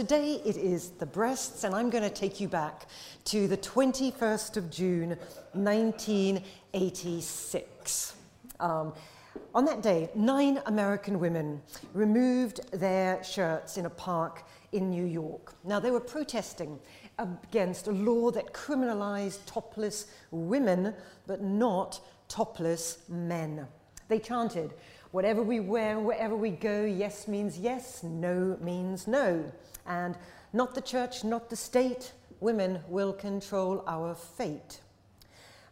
today it is the breasts, and I'm going to take you back to the 21st of June, 1986. Um, on that day, nine American women removed their shirts in a park in New York. Now, they were protesting against a law that criminalized topless women, but not topless men. They chanted, Whatever we wear, wherever we go, yes means yes, no means no. And not the church, not the state, women will control our fate.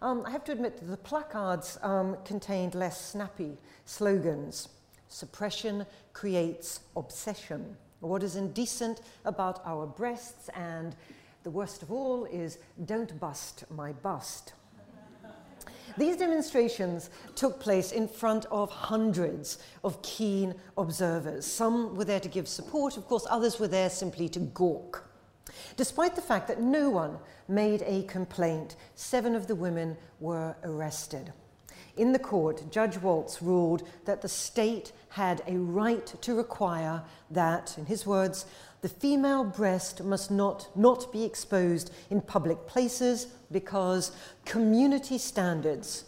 Um, I have to admit that the placards um, contained less snappy slogans. Suppression creates obsession. What is indecent about our breasts, and the worst of all is don't bust my bust. These demonstrations took place in front of hundreds of keen observers. Some were there to give support, of course, others were there simply to gawk. Despite the fact that no one made a complaint, seven of the women were arrested. In the court, Judge Waltz ruled that the state had a right to require that, in his words, the female breast must not, not be exposed in public places because community standards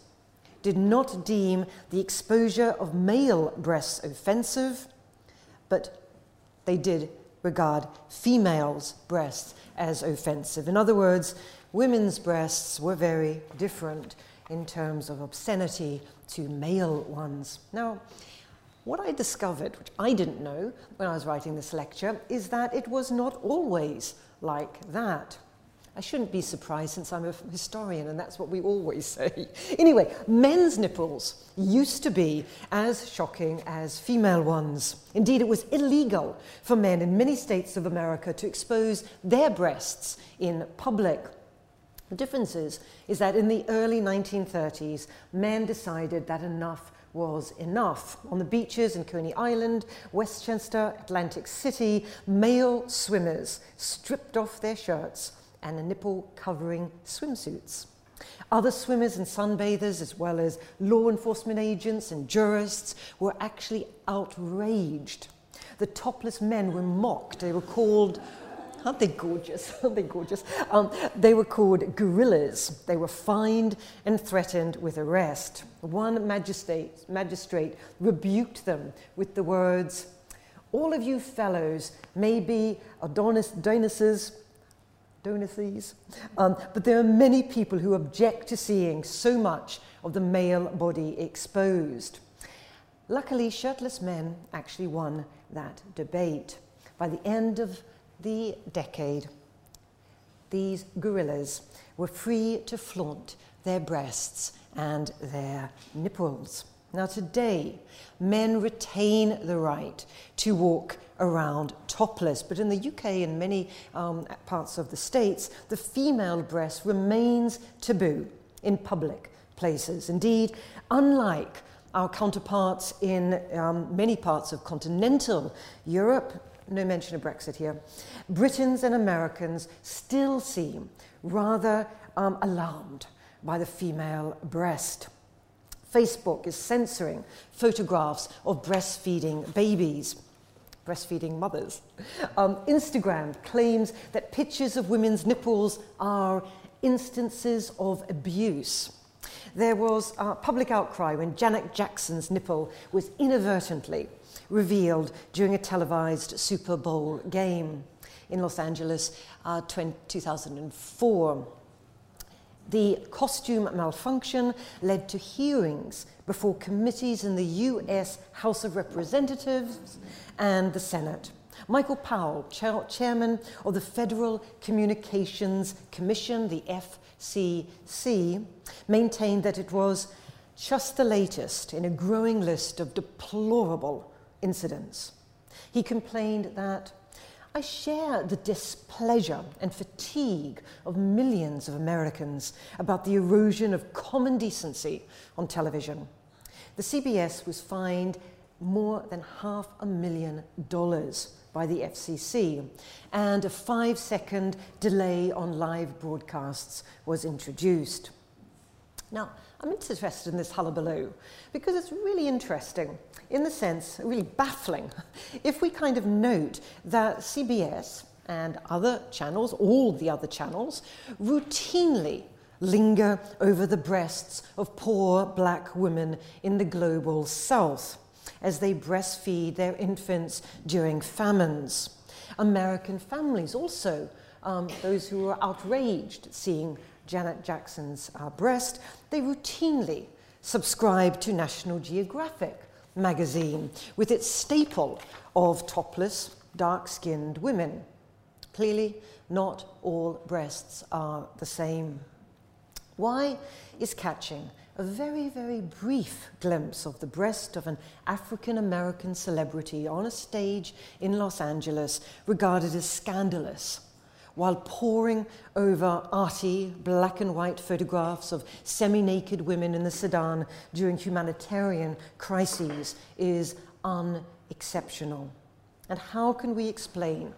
did not deem the exposure of male breasts offensive, but they did regard females' breasts as offensive. In other words, women's breasts were very different in terms of obscenity to male ones. Now, what I discovered, which I didn't know when I was writing this lecture, is that it was not always like that. I shouldn't be surprised since I'm a historian and that's what we always say. anyway, men's nipples used to be as shocking as female ones. Indeed, it was illegal for men in many states of America to expose their breasts in public. The difference is, is that in the early 1930s, men decided that enough was enough. On the beaches in Coney Island, Westchester, Atlantic City, male swimmers stripped off their shirts and the nipple covering swimsuits. Other swimmers and sunbathers, as well as law enforcement agents and jurists, were actually outraged. The topless men were mocked. They were called Aren't they gorgeous? Aren't they gorgeous? Um, they were called guerrillas. They were fined and threatened with arrest. One magistrate, magistrate rebuked them with the words, All of you fellows may be Adonis, Adonises, Donices, um, but there are many people who object to seeing so much of the male body exposed. Luckily, shirtless men actually won that debate. By the end of the decade, these guerrillas were free to flaunt their breasts and their nipples. Now, today, men retain the right to walk around topless, but in the UK and many um, parts of the States, the female breast remains taboo in public places. Indeed, unlike our counterparts in um, many parts of continental Europe, no mention of Brexit here, Britons and Americans still seem rather um, alarmed by the female breast. Facebook is censoring photographs of breastfeeding babies, breastfeeding mothers. Um, Instagram claims that pictures of women's nipples are instances of abuse. There was a public outcry when Janet Jackson's nipple was inadvertently revealed during a televised Super Bowl game in Los Angeles uh, 20, 2004. The costume malfunction led to hearings before committees in the US House of Representatives and the Senate. Michael Powell, chair- chairman of the Federal Communications Commission, the FCC, maintained that it was just the latest in a growing list of deplorable incidents. He complained that I share the displeasure and fatigue of millions of Americans about the erosion of common decency on television. The CBS was fined more than half a million dollars by the FCC, and a five second delay on live broadcasts was introduced. Now, I'm interested in this hullabaloo because it's really interesting in the sense, really baffling, if we kind of note that CBS and other channels, all the other channels, routinely linger over the breasts of poor black women in the global south as they breastfeed their infants during famines. American families also, um, those who were outraged seeing Janet Jackson's uh, breast, they routinely subscribe to National Geographic magazine with its staple of topless, dark skinned women. Clearly, not all breasts are the same. Why is catching a very, very brief glimpse of the breast of an African American celebrity on a stage in Los Angeles regarded as scandalous? While poring over arty black and white photographs of semi naked women in the Sudan during humanitarian crises is unexceptional. And how can we explain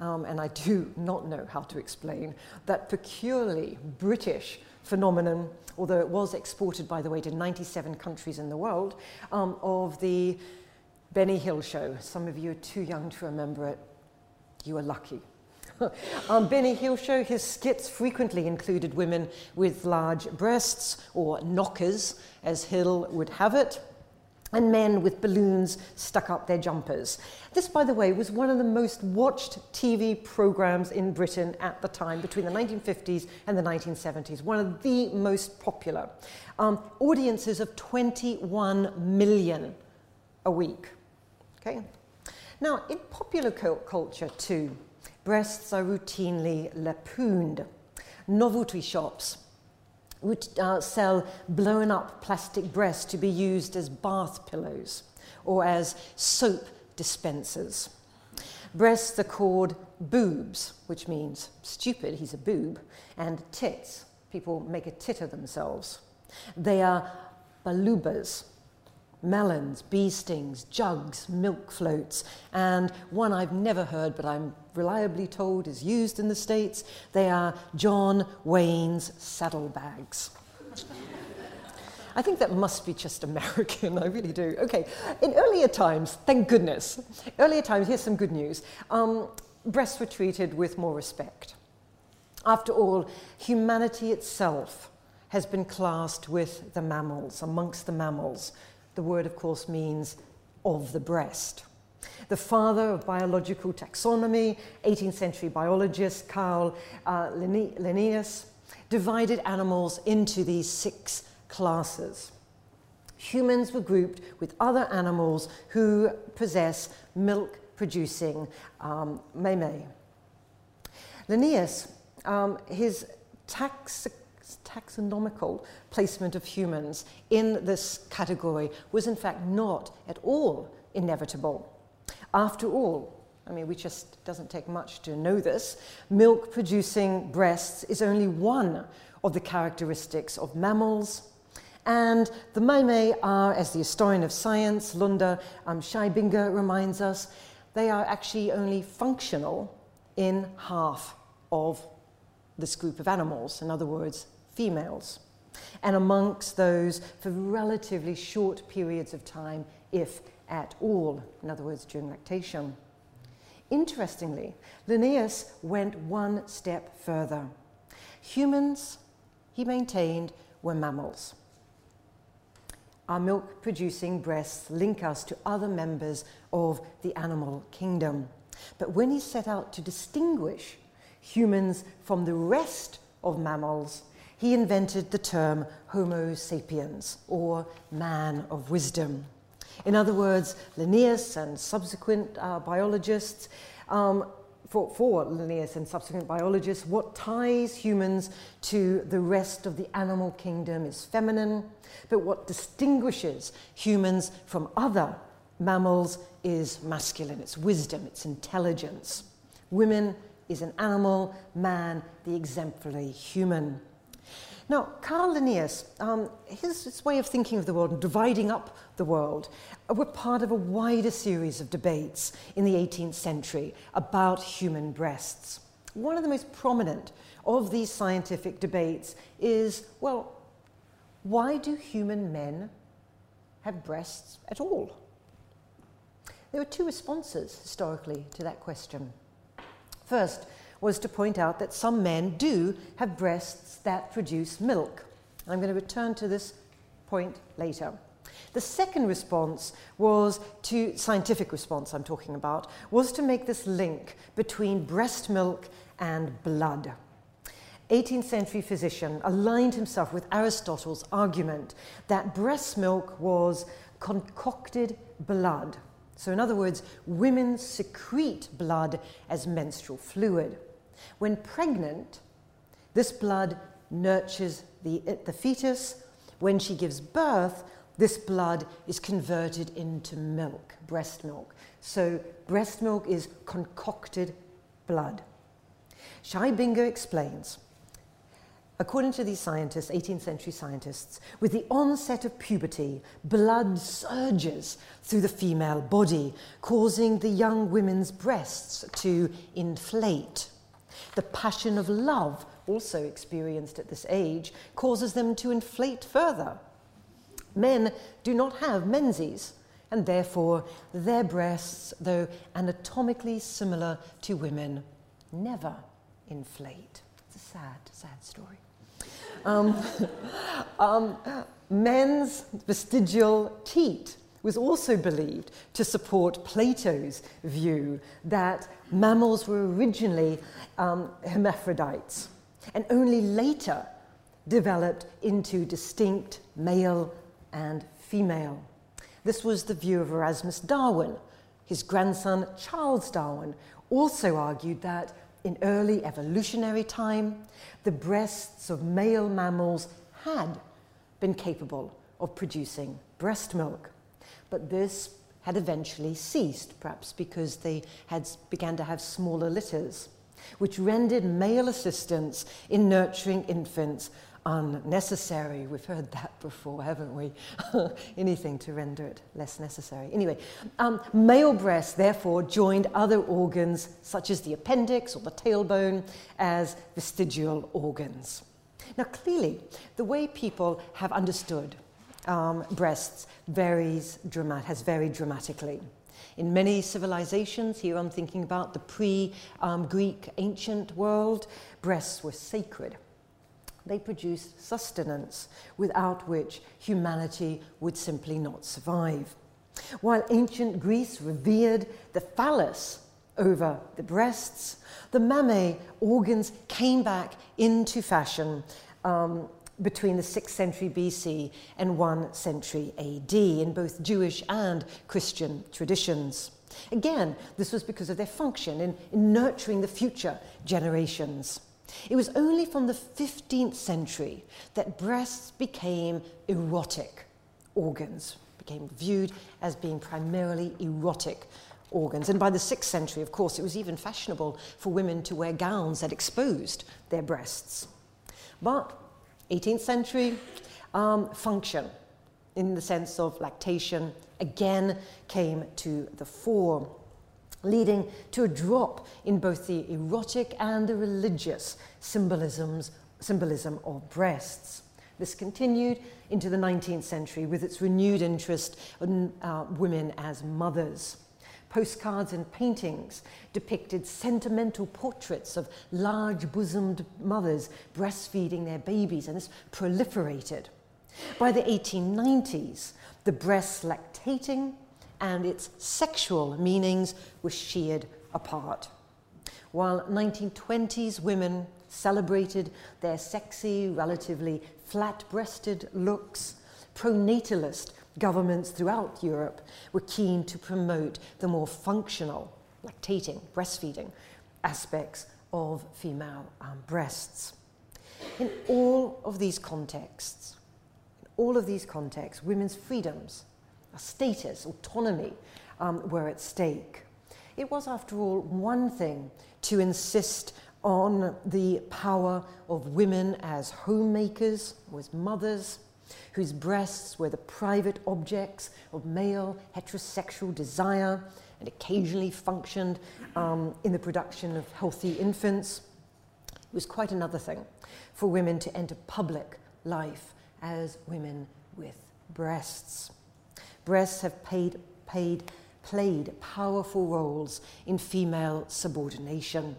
um, and I do not know how to explain, that peculiarly British phenomenon, although it was exported, by the way, to 97 countries in the world, um, of the Benny Hill show. Some of you are too young to remember it. You are lucky. um, Benny Hill show, his skits frequently included women with large breasts, or knockers, as Hill would have it and men with balloons stuck up their jumpers. This, by the way, was one of the most watched TV programs in Britain at the time, between the 1950s and the 1970s, one of the most popular. Um, audiences of 21 million a week. Okay? Now, in popular culture, too, breasts are routinely lampooned. Novelty shops would uh, sell blown up plastic breasts to be used as bath pillows or as soap dispensers. Breasts are called boobs, which means stupid, he's a boob, and tits, people make a tit of themselves. They are balubas, melons, bee stings, jugs, milk floats, and one I've never heard but I'm reliably told is used in the States, they are John Wayne's saddlebags. I think that must be just American, I really do. Okay, in earlier times, thank goodness, earlier times, here's some good news. Um, breasts were treated with more respect. After all, humanity itself has been classed with the mammals, amongst the mammals, the word, of course, means of the breast. The father of biological taxonomy, 18th century biologist Carl uh, Linnaeus, divided animals into these six classes. Humans were grouped with other animals who possess milk producing um. Linnaeus, um, his tax taxonomical placement of humans in this category was in fact not at all inevitable. After all, I mean, we just doesn't take much to know this. Milk producing breasts is only one of the characteristics of mammals. And the mammae are, as the historian of science, Londa um, Schiebinger, reminds us, they are actually only functional in half of this group of animals. In other words, females, and amongst those for relatively short periods of time, if at all, in other words, during lactation. Interestingly, Linnaeus went one step further. Humans, he maintained, were mammals. Our milk producing breasts link us to other members of the animal kingdom. But when he set out to distinguish humans from the rest of mammals, he invented the term Homo sapiens, or man of wisdom. In other words, Linnaeus and subsequent uh, biologists, um, for, for Linnaeus and subsequent biologists, what ties humans to the rest of the animal kingdom is feminine, but what distinguishes humans from other mammals is masculine. It's wisdom, it's intelligence. Women is an animal, man, the exemplary human. Now, Carl Linnaeus, um, his, his, way of thinking of the world and dividing up the world uh, were part of a wider series of debates in the 18th century about human breasts. One of the most prominent of these scientific debates is well, why do human men have breasts at all? There were two responses historically to that question. First was to point out that some men do have breasts that produce milk. I'm going to return to this point later. The second response was to, scientific response I'm talking about, was to make this link between breast milk and blood. 18th century physician aligned himself with Aristotle's argument that breast milk was concocted blood. So, in other words, women secrete blood as menstrual fluid. When pregnant, this blood nurtures the, the fetus. When she gives birth, this blood is converted into milk, breast milk. So, breast milk is concocted blood. Schiebinger explains According to these scientists, 18th century scientists, with the onset of puberty, blood surges through the female body, causing the young women's breasts to inflate. The passion of love, also experienced at this age, causes them to inflate further. Men do not have menses, and therefore their breasts, though anatomically similar to women, never inflate. It's a sad, sad story. Um, um, men's vestigial teat was also believed to support Plato's view that mammals were originally um, hermaphrodites and only later developed into distinct male and female. This was the view of Erasmus Darwin. His grandson, Charles Darwin, also argued that in early evolutionary time, the breasts of male mammals had been capable of producing breast milk. But this had eventually ceased, perhaps because they had began to have smaller litters, which rendered male assistance in nurturing infants unnecessary. We've heard that before, haven't we? Anything to render it less necessary. Anyway, um, male breasts therefore joined other organs such as the appendix or the tailbone as vestigial organs. Now, clearly, the way people have understood um, breasts varies dramat- has varied dramatically. In many civilizations, here I'm thinking about the pre um, Greek ancient world, breasts were sacred they produced sustenance without which humanity would simply not survive. While ancient Greece revered the phallus over the breasts, the mammary organs came back into fashion um, between the 6th century BC and 1 century AD in both Jewish and Christian traditions. Again, this was because of their function in, in nurturing the future generations. It was only from the 15th century that breasts became erotic organs, became viewed as being primarily erotic organs. And by the 6th century, of course, it was even fashionable for women to wear gowns that exposed their breasts. But 18th century um, function, in the sense of lactation, again came to the fore leading to a drop in both the erotic and the religious symbolisms, symbolism of breasts. This continued into the 19th century with its renewed interest in uh, women as mothers. Postcards and paintings depicted sentimental portraits of large bosomed mothers breastfeeding their babies, and this proliferated. By the 1890s, the breasts lactating and its sexual meanings were sheared apart. While 1920s women celebrated their sexy, relatively flat breasted looks, pronatalist governments throughout Europe were keen to promote the more functional, lactating, breastfeeding aspects of female um, breasts. In all of these contexts, in all of these contexts, women's freedoms status, autonomy um, were at stake. It was, after all, one thing to insist on the power of women as homemakers, as mothers, whose breasts were the private objects of male heterosexual desire and occasionally functioned um, in the production of healthy infants. It was quite another thing for women to enter public life as women with breasts breasts have paid, paid, played powerful roles in female subordination.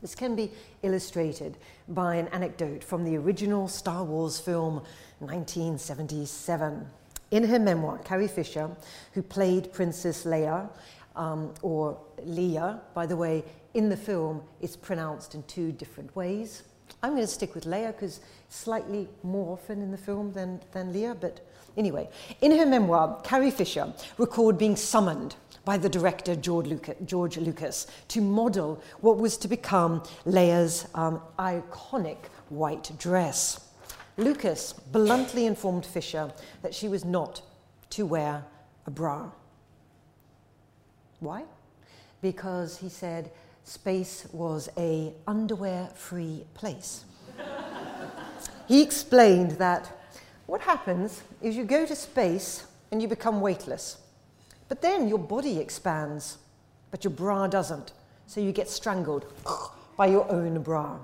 This can be illustrated by an anecdote from the original Star Wars film 1977. In her memoir, Carrie Fisher, who played Princess Leia, um, or Leia, by the way, in the film, it's pronounced in two different ways. I'm going to stick with Leia because slightly more often in the film than, than Leia, but anyway. In her memoir, Carrie Fisher recalled being summoned by the director George Lucas, to model what was to become Leia's um, iconic white dress. Lucas bluntly informed Fisher that she was not to wear a bra. Why? Because he said space was a underwear-free place. he explained that what happens is you go to space and you become weightless. But then your body expands, but your bra doesn't. So you get strangled by your own bra.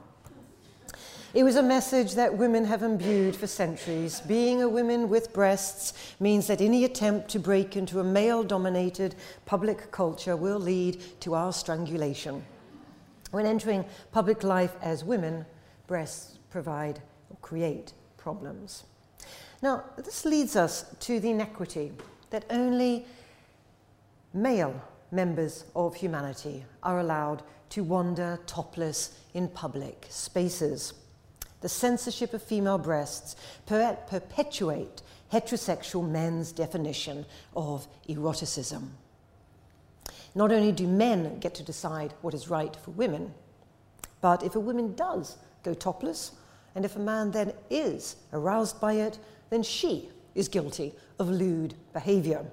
It was a message that women have imbued for centuries. Being a woman with breasts means that any attempt to break into a male dominated public culture will lead to our strangulation. When entering public life as women, breasts provide or create problems. Now, this leads us to the inequity that only male members of humanity are allowed to wander topless in public spaces the censorship of female breasts per perpetuate heterosexual men's definition of eroticism. Not only do men get to decide what is right for women, but if a woman does go topless, and if a man then is aroused by it, then she is guilty of lewd behaviour.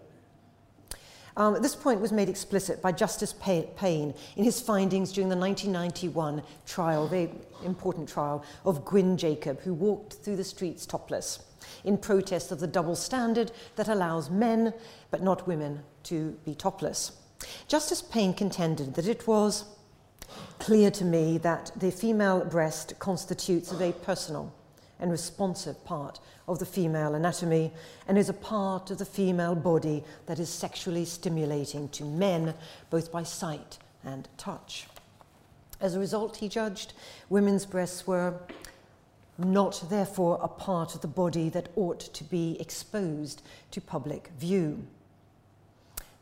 Um, this point was made explicit by Justice Payne in his findings during the 1991 trial, very important trial, of Gwen Jacob, who walked through the streets topless in protest of the double standard that allows men, but not women, to be topless. Justice Payne contended that it was clear to me that the female breast constitutes a very personal and responsive part of the female anatomy and is a part of the female body that is sexually stimulating to men, both by sight and touch. As a result, he judged women's breasts were not therefore a part of the body that ought to be exposed to public view.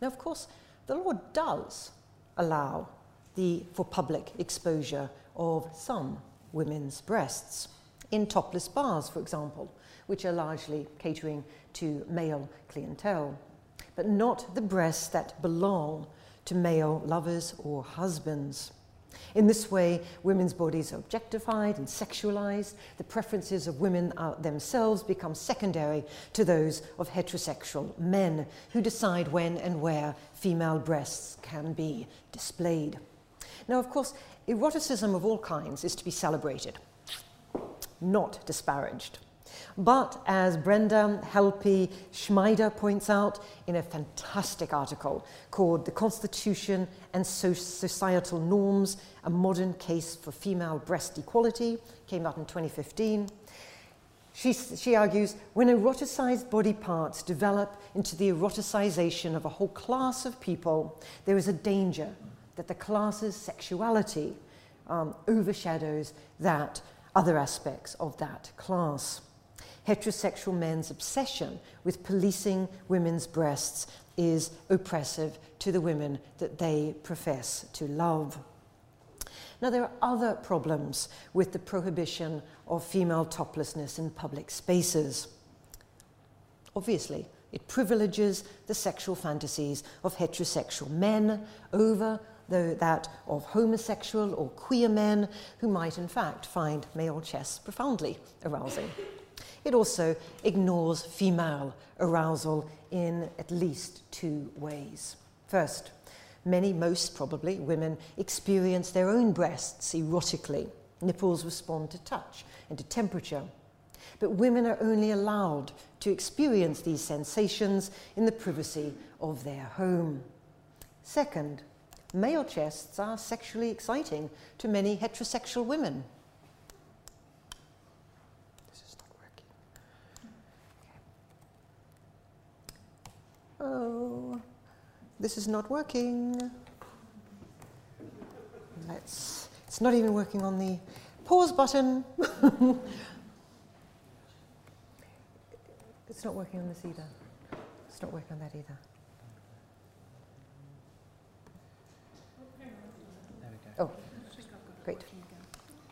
Now, of course, the law does allow the, for public exposure of some women's breasts in topless bars, for example, which are largely catering to male clientele, but not the breasts that belong to male lovers or husbands. In this way, women's bodies are objectified and sexualized. The preferences of women uh, themselves become secondary to those of heterosexual men who decide when and where female breasts can be displayed. Now, of course, eroticism of all kinds is to be celebrated not disparaged. But as Brenda Helpy Schmeider points out in a fantastic article called The Constitution and Societal Norms, a modern case for female breast equality, came out in 2015, she, she argues when eroticized body parts develop into the eroticization of a whole class of people, there is a danger that the class's sexuality um, overshadows that other aspects of that class. Heterosexual men's obsession with policing women's breasts is oppressive to the women that they profess to love. Now, there are other problems with the prohibition of female toplessness in public spaces. Obviously, it privileges the sexual fantasies of heterosexual men over though that of homosexual or queer men who might in fact find male chess profoundly arousing. It also ignores female arousal in at least two ways. First, many, most probably, women experience their own breasts erotically. Nipples respond to touch and to temperature. But women are only allowed to experience these sensations in the privacy of their home. Second, male chests are sexually exciting to many heterosexual women. This is not working. Oh, this is not working. Let's, it's It's not even working on the pause button. it's not working on this either. It's not working on that either. Oh, great.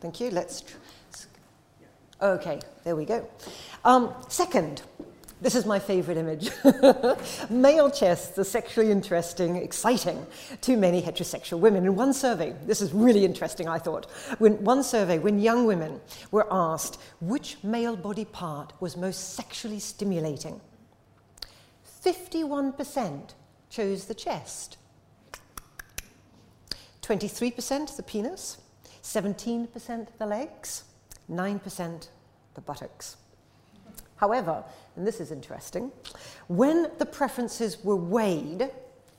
Thank you. Let's. Okay, there we go. Um, second, this is my favorite image. Male chests are sexually interesting, exciting to many heterosexual women. In one survey, this is really interesting, I thought. When one survey, when young women were asked which male body part was most sexually stimulating, 51% chose the chest, 23% the penis, 17% the legs, 9% the buttocks. However, and this is interesting, when the preferences were weighed,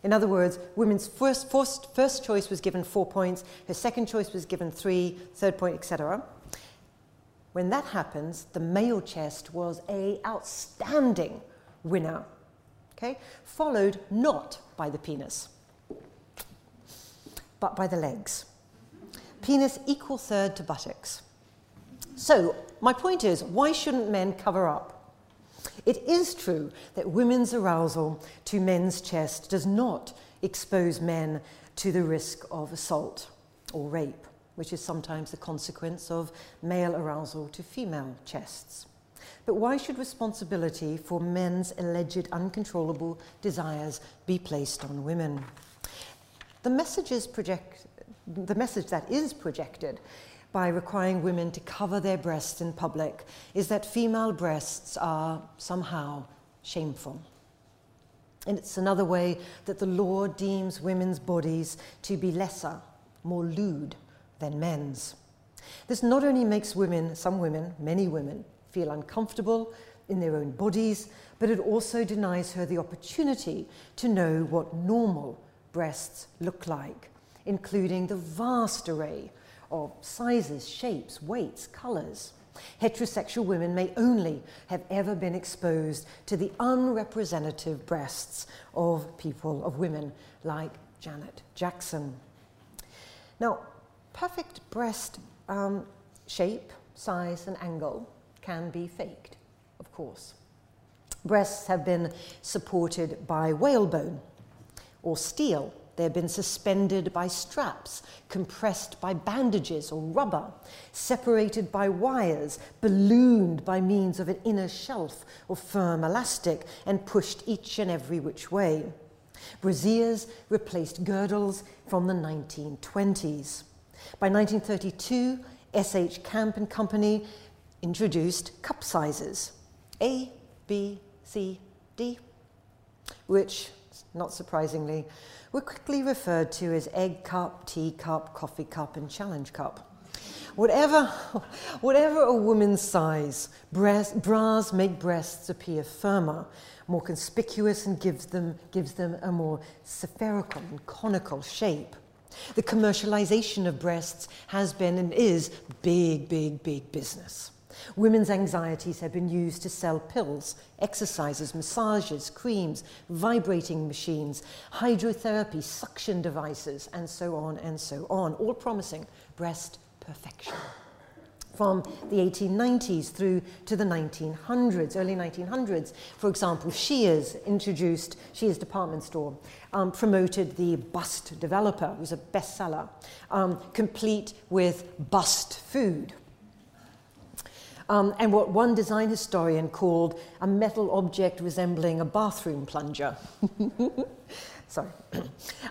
in other words, women's first, first, first choice was given four points, her second choice was given three, third point, etc. When that happens, the male chest was a outstanding winner, okay? Followed not by the penis, but by the legs. Penis equal third to buttocks. So, my point is, why shouldn't men cover up? It is true that women's arousal to men's chest does not expose men to the risk of assault or rape, which is sometimes the consequence of male arousal to female chests. But why should responsibility for men's alleged uncontrollable desires be placed on women? The, messages project, the message that is projected by requiring women to cover their breasts in public is that female breasts are somehow shameful. And it's another way that the law deems women's bodies to be lesser, more lewd than men's. This not only makes women, some women, many women, feel uncomfortable in their own bodies, but it also denies her the opportunity to know what normal breasts look like, including the vast array of sizes, shapes, weights, colours. Heterosexual women may only have ever been exposed to the unrepresentative breasts of people, of women like Janet Jackson. Now, perfect breast um, shape, size, and angle can be faked, of course. Breasts have been supported by whalebone or steel they have been suspended by straps, compressed by bandages or rubber, separated by wires, ballooned by means of an inner shelf or firm elastic, and pushed each and every which way. Brassieres replaced girdles from the 1920s. By 1932, S.H. Camp and Company introduced cup sizes A, B, C, D, which, not surprisingly, were quickly referred to as egg cup, tea cup, coffee cup, and challenge cup. Whatever, whatever a woman's size, breast, bras make breasts appear firmer, more conspicuous, and gives them, gives them a more spherical and conical shape. The commercialization of breasts has been and is big, big, big business. Women's anxieties have been used to sell pills, exercises, massages, creams, vibrating machines, hydrotherapy, suction devices, and so on and so on, all promising breast perfection. From the 1890s through to the 1900s, early 1900s, for example, Sears introduced, Sears department store, um, promoted the bust developer, it was a bestseller, um, complete with bust food um, and what one design historian called a metal object resembling a bathroom plunger. Sorry.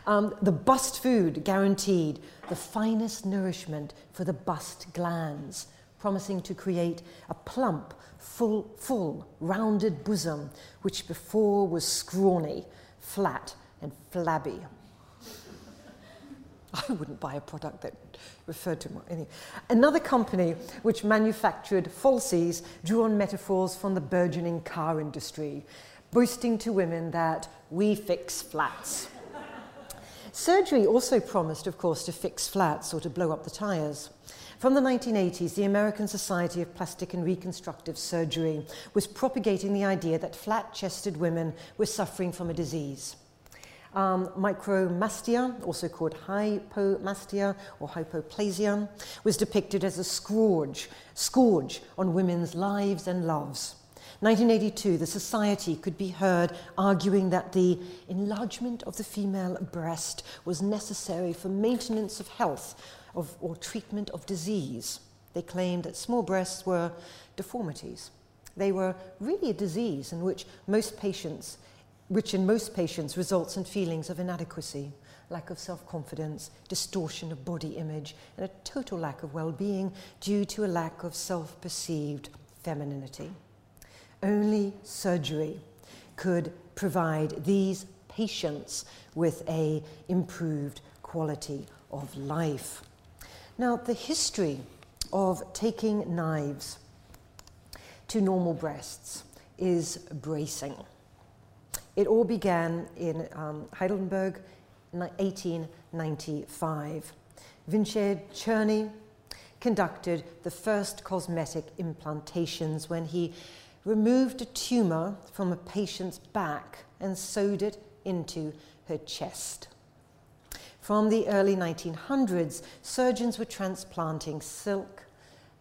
um, the bust food guaranteed the finest nourishment for the bust glands, promising to create a plump, full, full, rounded bosom, which before was scrawny, flat, and flabby. I wouldn't buy a product that referred to. Another company which manufactured falsies drew on metaphors from the burgeoning car industry, boasting to women that we fix flats. Surgery also promised, of course, to fix flats or to blow up the tyres. From the 1980s, the American Society of Plastic and Reconstructive Surgery was propagating the idea that flat chested women were suffering from a disease. Um, micromastia, also called hypomastia or hypoplasia, was depicted as a scourge, scourge on women's lives and loves. 1982, the Society could be heard arguing that the enlargement of the female breast was necessary for maintenance of health of, or treatment of disease. They claimed that small breasts were deformities. They were really a disease in which most patients, which in most patients results in feelings of inadequacy, lack of self-confidence, distortion of body image, and a total lack of well-being due to a lack of self-perceived femininity. Only surgery could provide these patients with a improved quality of life. Now, the history of taking knives to normal breasts is bracing. It all began in um, Heidelberg in 1895. Vincent Czerny conducted the first cosmetic implantations when he removed a tumor from a patient's back and sewed it into her chest. From the early 1900s, surgeons were transplanting silk,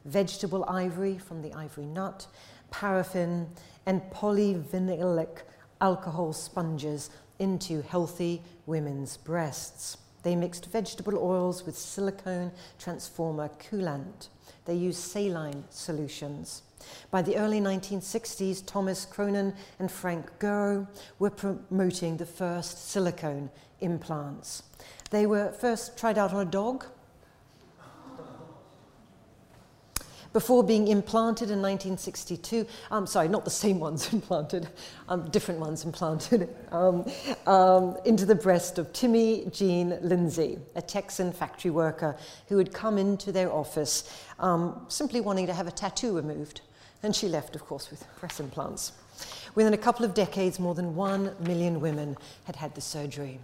vegetable ivory from the ivory nut, paraffin, and polyvinylic alcohol sponges into healthy women's breasts. They mixed vegetable oils with silicone transformer coolant. They used saline solutions. By the early 1960s, Thomas Cronin and Frank Gerow were promoting the first silicone implants. They were first tried out on a dog before being implanted in 1962. I'm um, sorry, not the same ones implanted, um, different ones implanted um, um, into the breast of Timmie Jean Lindsey, a Texan factory worker who had come into their office um, simply wanting to have a tattoo removed. And she left, of course, with breast implants. Within a couple of decades, more than one million women had had the surgery.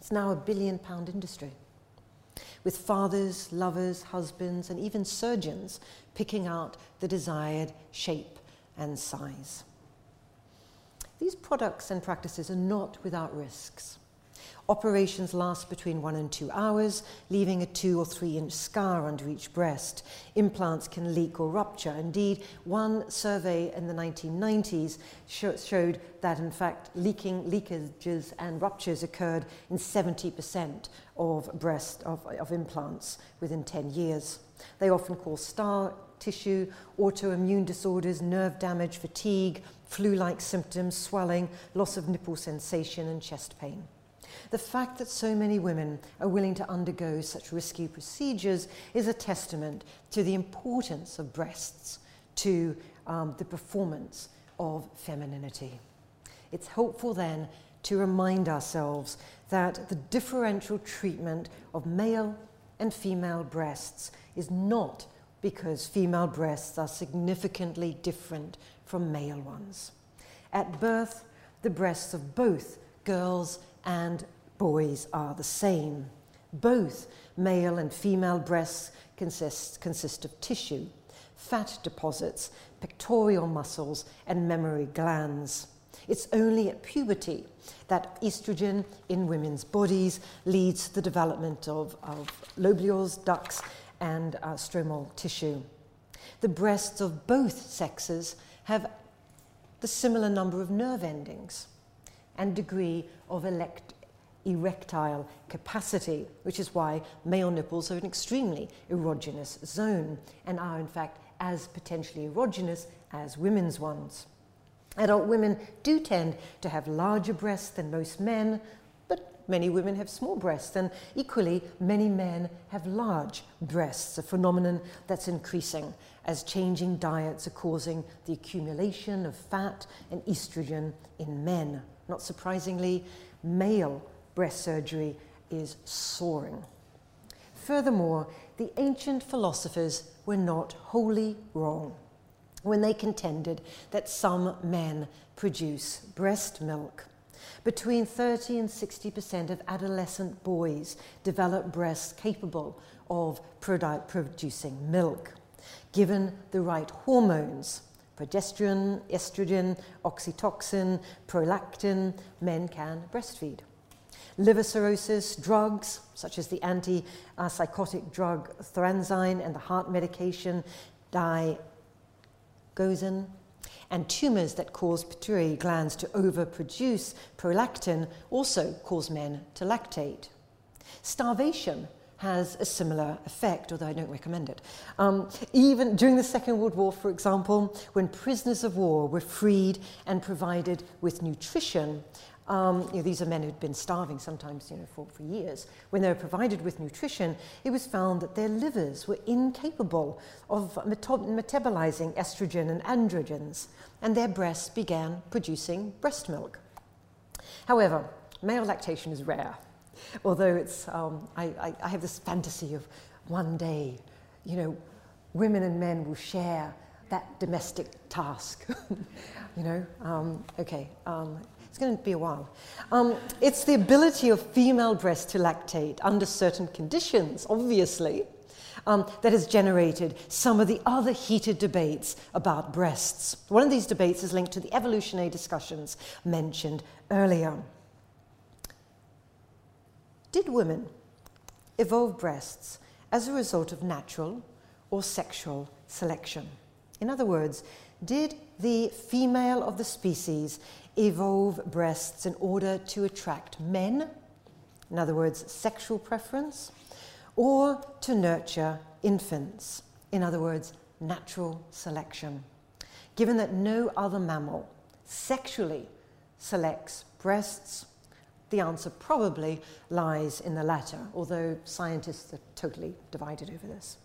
It's now a billion pound industry, with fathers, lovers, husbands, and even surgeons picking out the desired shape and size. These products and practices are not without risks. Operations last between one and two hours, leaving a two or three inch scar under each breast. Implants can leak or rupture. Indeed, one survey in the 1990s sh showed that, in fact, leaking, leakages and ruptures occurred in 70% of breast of, of implants within 10 years. They often cause scar tissue, autoimmune disorders, nerve damage, fatigue, flu-like symptoms, swelling, loss of nipple sensation and chest pain. The fact that so many women are willing to undergo such risky procedures is a testament to the importance of breasts to um, the performance of femininity. It's helpful then to remind ourselves that the differential treatment of male and female breasts is not because female breasts are significantly different from male ones. At birth, the breasts of both girls and boys are the same. Both male and female breasts consist, consist of tissue, fat deposits, pectoral muscles, and mammary glands. It's only at puberty that estrogen in women's bodies leads to the development of, of lobules, ducts, and uh, stromal tissue. The breasts of both sexes have the similar number of nerve endings and degree of elect erectile capacity, which is why male nipples are an extremely erogenous zone and are in fact as potentially erogenous as women's ones. Adult women do tend to have larger breasts than most men, but many women have small breasts, and equally, many men have large breasts, a phenomenon that's increasing as changing diets are causing the accumulation of fat and estrogen in men. Not surprisingly, male breast surgery is soaring. Furthermore, the ancient philosophers were not wholly wrong when they contended that some men produce breast milk. Between 30 and 60% of adolescent boys develop breasts capable of producing milk. Given the right hormones, progesterone, estrogen, oxytocin, prolactin, men can breastfeed. Liver cirrhosis, drugs such as the antipsychotic drug Thorazine and the heart medication digoxin, and tumors that cause pituitary glands to overproduce prolactin also cause men to lactate. Starvation has a similar effect, although I don't recommend it. Um, even during the Second World War, for example, when prisoners of war were freed and provided with nutrition, um, you know, these are men who'd been starving sometimes you know, for, for years. When they were provided with nutrition, it was found that their livers were incapable of metabolizing estrogen and androgens, and their breasts began producing breast milk. However, male lactation is rare. Although it's, um, I, I, I have this fantasy of one day, you know, women and men will share that domestic task. you know, um, okay, um, going to be a while. Um, it's the ability of female breasts to lactate under certain conditions, obviously, um, that has generated some of the other heated debates about breasts. One of these debates is linked to the evolutionary discussions mentioned earlier. Did women evolve breasts as a result of natural or sexual selection? In other words, did the female of the species evolve breasts in order to attract men? In other words, sexual preference? Or to nurture infants? In other words, natural selection. Given that no other mammal sexually selects breasts the answer probably lies in the latter, although scientists are totally divided over this.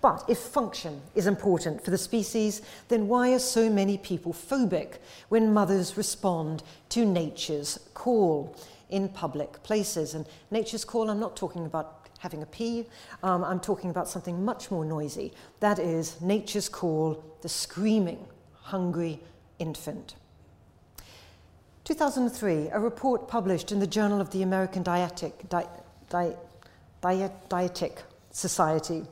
But if function is important for the species, then why are so many people phobic when mothers respond to nature's call in public places? And nature's call, I'm not talking about having a pee, um, I'm talking about something much more noisy. That is nature's call, the screaming, hungry infant. 2003, a report published in the Journal of the American Dietetic, Di, Di, Diet, Dietetic Society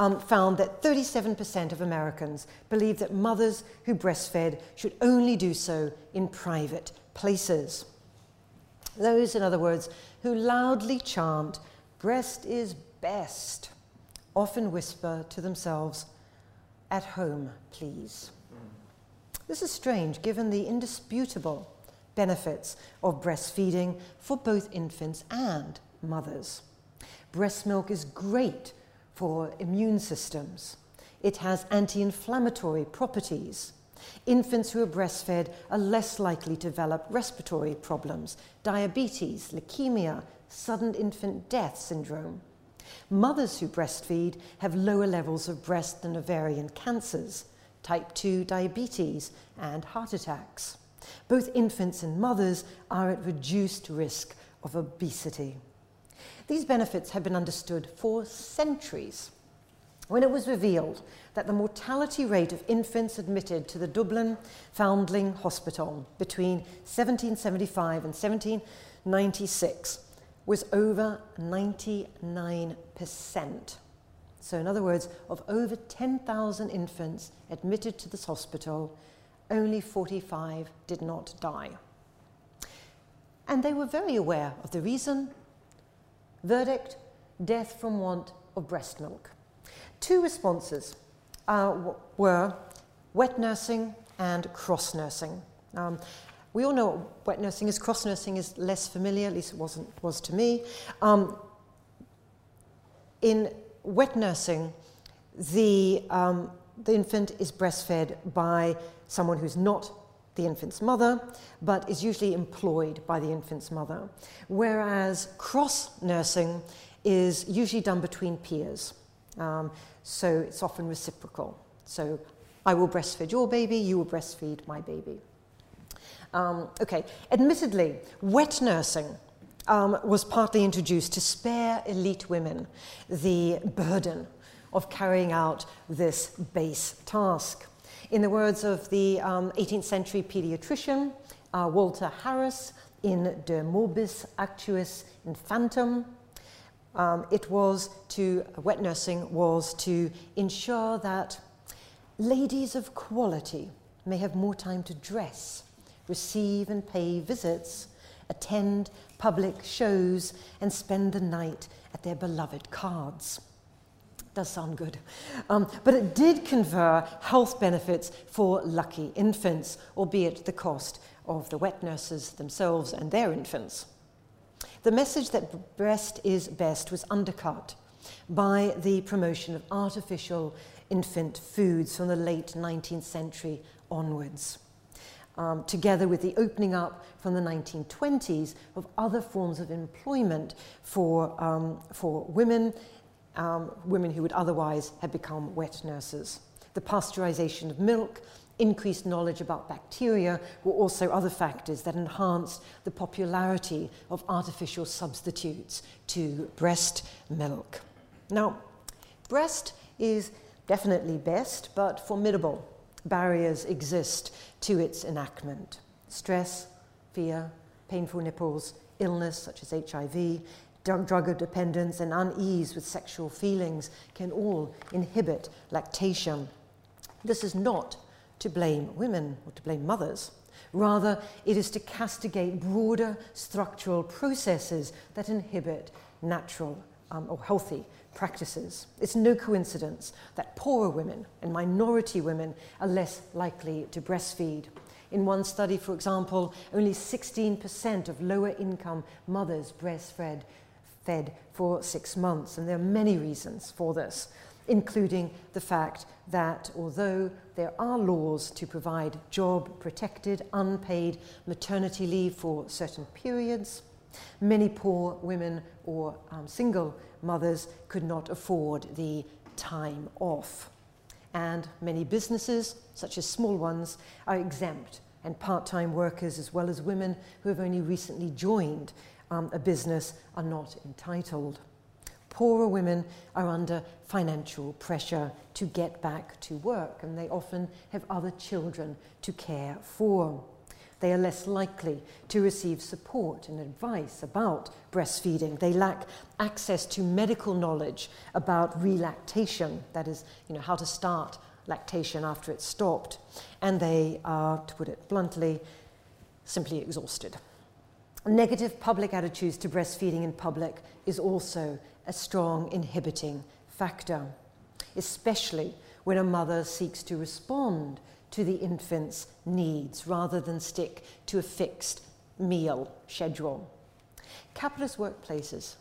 um, found that 37% of Americans believe that mothers who breastfed should only do so in private places. Those, in other words, who loudly chant, breast is best, often whisper to themselves, at home, please. This is strange given the indisputable benefits of breastfeeding for both infants and mothers. Breast milk is great for immune systems. It has anti inflammatory properties. Infants who are breastfed are less likely to develop respiratory problems, diabetes, leukemia, sudden infant death syndrome. Mothers who breastfeed have lower levels of breast and ovarian cancers, type 2 diabetes, and heart attacks. Both infants and mothers are at reduced risk of obesity. These benefits have been understood for centuries. When it was revealed that the mortality rate of infants admitted to the Dublin Foundling Hospital between 1775 and 1796 was over 99%. So, in other words, of over 10,000 infants admitted to this hospital, only 45 did not die. And they were very aware of the reason. Verdict death from want of breast milk. Two responses uh, were wet nursing and cross nursing. Um, we all know what wet nursing is. Cross nursing is less familiar, at least it wasn't, was to me. Um, in wet nursing, the, um, the infant is breastfed by someone who's not the infant's mother, but is usually employed by the infant's mother. Whereas cross nursing is usually done between peers. Um, so it's often reciprocal. So I will breastfeed your baby, you will breastfeed my baby. Um, okay, admittedly, wet nursing um, was partly introduced to spare elite women the burden of carrying out this base task. In the words of the um, 18th century pediatrician uh, Walter Harris in De Morbis Acutis Infantum, um, it was to, wet nursing was to ensure that ladies of quality may have more time to dress, receive and pay visits, attend public shows, and spend the night at their beloved cards. Does sound good. Um, but it did confer health benefits for lucky infants, albeit the cost of the wet nurses themselves and their infants. The message that breast is best was undercut by the promotion of artificial infant foods from the late 19th century onwards. Um, together with the opening up from the 1920s of other forms of employment for, um, for women, um, women who would otherwise have become wet nurses. The pasteurization of milk, increased knowledge about bacteria were also other factors that enhanced the popularity of artificial substitutes to breast milk. Now, breast is definitely best, but formidable barriers exist to its enactment. Stress, fear, painful nipples, illness such as HIV, drug, dependence, and unease with sexual feelings can all inhibit lactation. This is not to blame women or to blame mothers. Rather, it is to castigate broader structural processes that inhibit natural um, or healthy practices. It's no coincidence that poorer women and minority women are less likely to breastfeed. In one study, for example, only 16% of lower income mothers breastfed fed for six months, and there are many reasons for this, including the fact that although there are laws to provide job protected, unpaid maternity leave for certain periods, many poor women or um, single mothers could not afford the time off. And many businesses, such as small ones, are exempt, and part time workers, as well as women who have only recently joined um, a business, are not entitled. Poorer women are under financial pressure to get back to work, and they often have other children to care for they are less likely to receive support and advice about breastfeeding. They lack access to medical knowledge about relactation, that is, you know, how to start lactation after it's stopped. And they are, to put it bluntly, simply exhausted. Negative public attitudes to breastfeeding in public is also a strong inhibiting factor, especially when a mother seeks to respond to the infant's needs rather than stick to a fixed meal schedule. Capitalist workplaces,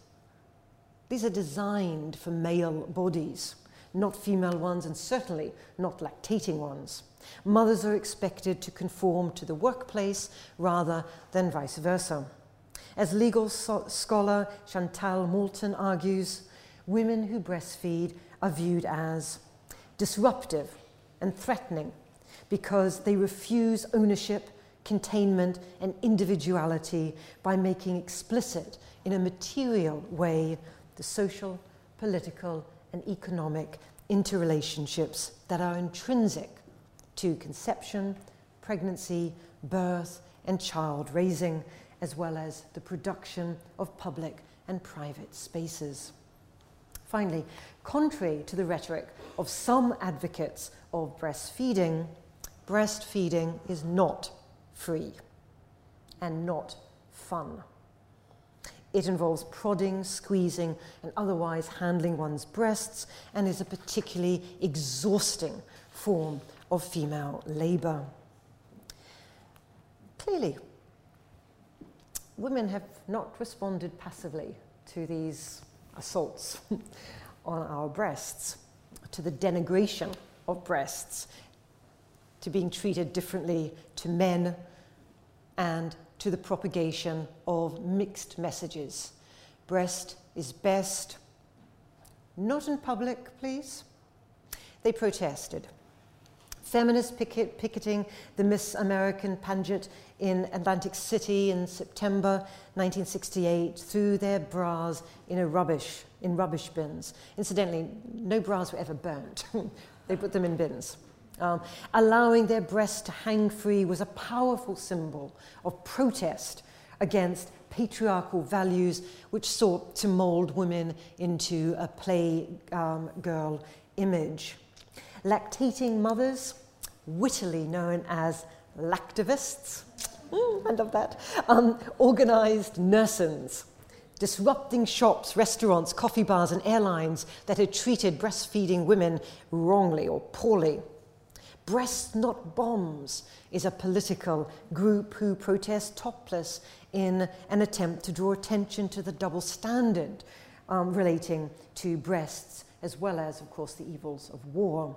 these are designed for male bodies, not female ones, and certainly not lactating ones. Mothers are expected to conform to the workplace rather than vice versa. As legal so- scholar Chantal Moulton argues, women who breastfeed are viewed as disruptive and threatening because they refuse ownership, containment, and individuality by making explicit in a material way the social, political, and economic interrelationships that are intrinsic to conception, pregnancy, birth, and child raising, as well as the production of public and private spaces. Finally, contrary to the rhetoric of some advocates of breastfeeding, breastfeeding is not free and not fun. It involves prodding, squeezing, and otherwise handling one's breasts and is a particularly exhausting form of female labour. Clearly, women have not responded passively to these assaults on our breasts, to the denigration of breasts to being treated differently to men and to the propagation of mixed messages. Breast is best. Not in public, please. They protested. Feminists picket, picketing the Miss American pageant in Atlantic City in September 1968 threw their bras in a rubbish in rubbish bins. Incidentally, no bras were ever burnt. they put them in bins. Um, allowing their breasts to hang free was a powerful symbol of protest against patriarchal values which sought to mold women into a playgirl um, image. Lactating mothers, wittily known as lactivists, Mm, I love that. Um, organised nursings, disrupting shops, restaurants, coffee bars, and airlines that had treated breastfeeding women wrongly or poorly. Breast Not Bombs is a political group who protest topless in an attempt to draw attention to the double standard um, relating to breasts, as well as, of course, the evils of war.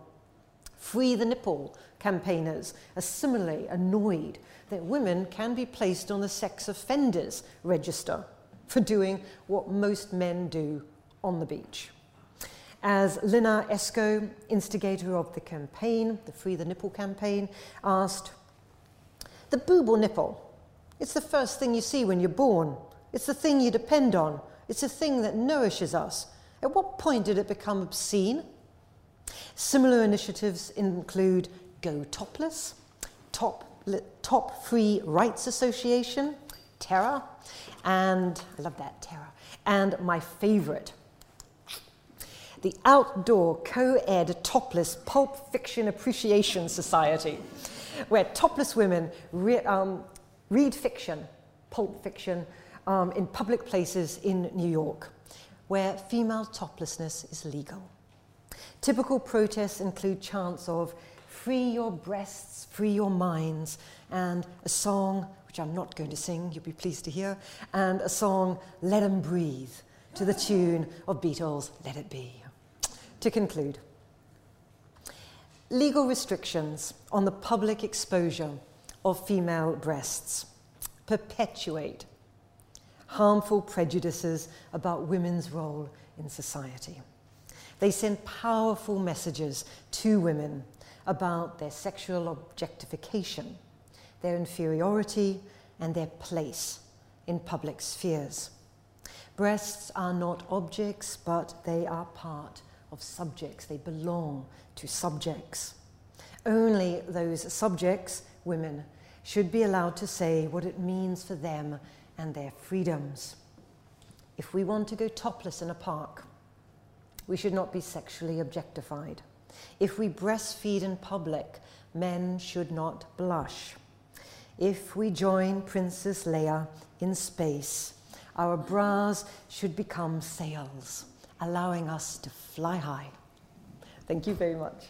Free the Nipple campaigners are similarly annoyed that women can be placed on the sex offenders register for doing what most men do on the beach. As Lina Esco, instigator of the campaign, the Free the Nipple campaign, asked, The boob or nipple, it's the first thing you see when you're born. It's the thing you depend on. It's the thing that nourishes us. At what point did it become obscene? Similar initiatives include Go Topless, Top, Top Free Rights Association, TERA, and I love that, TERA, and my favorite, the Outdoor Co-Ed Topless Pulp Fiction Appreciation Society, where topless women re- um, read fiction, pulp fiction, um, in public places in New York, where female toplessness is legal. Typical protests include chants of free your breasts, free your minds, and a song, which I'm not going to sing, you'll be pleased to hear, and a song, Let 'em Breathe, to the tune of Beatles' Let It Be. To conclude, legal restrictions on the public exposure of female breasts perpetuate harmful prejudices about women's role in society. They send powerful messages to women about their sexual objectification, their inferiority, and their place in public spheres. Breasts are not objects, but they are part of subjects. They belong to subjects. Only those subjects, women, should be allowed to say what it means for them and their freedoms. If we want to go topless in a park, we should not be sexually objectified. If we breastfeed in public, men should not blush. If we join Princess Leia in space, our bras should become sails allowing us to fly high. Thank you very much.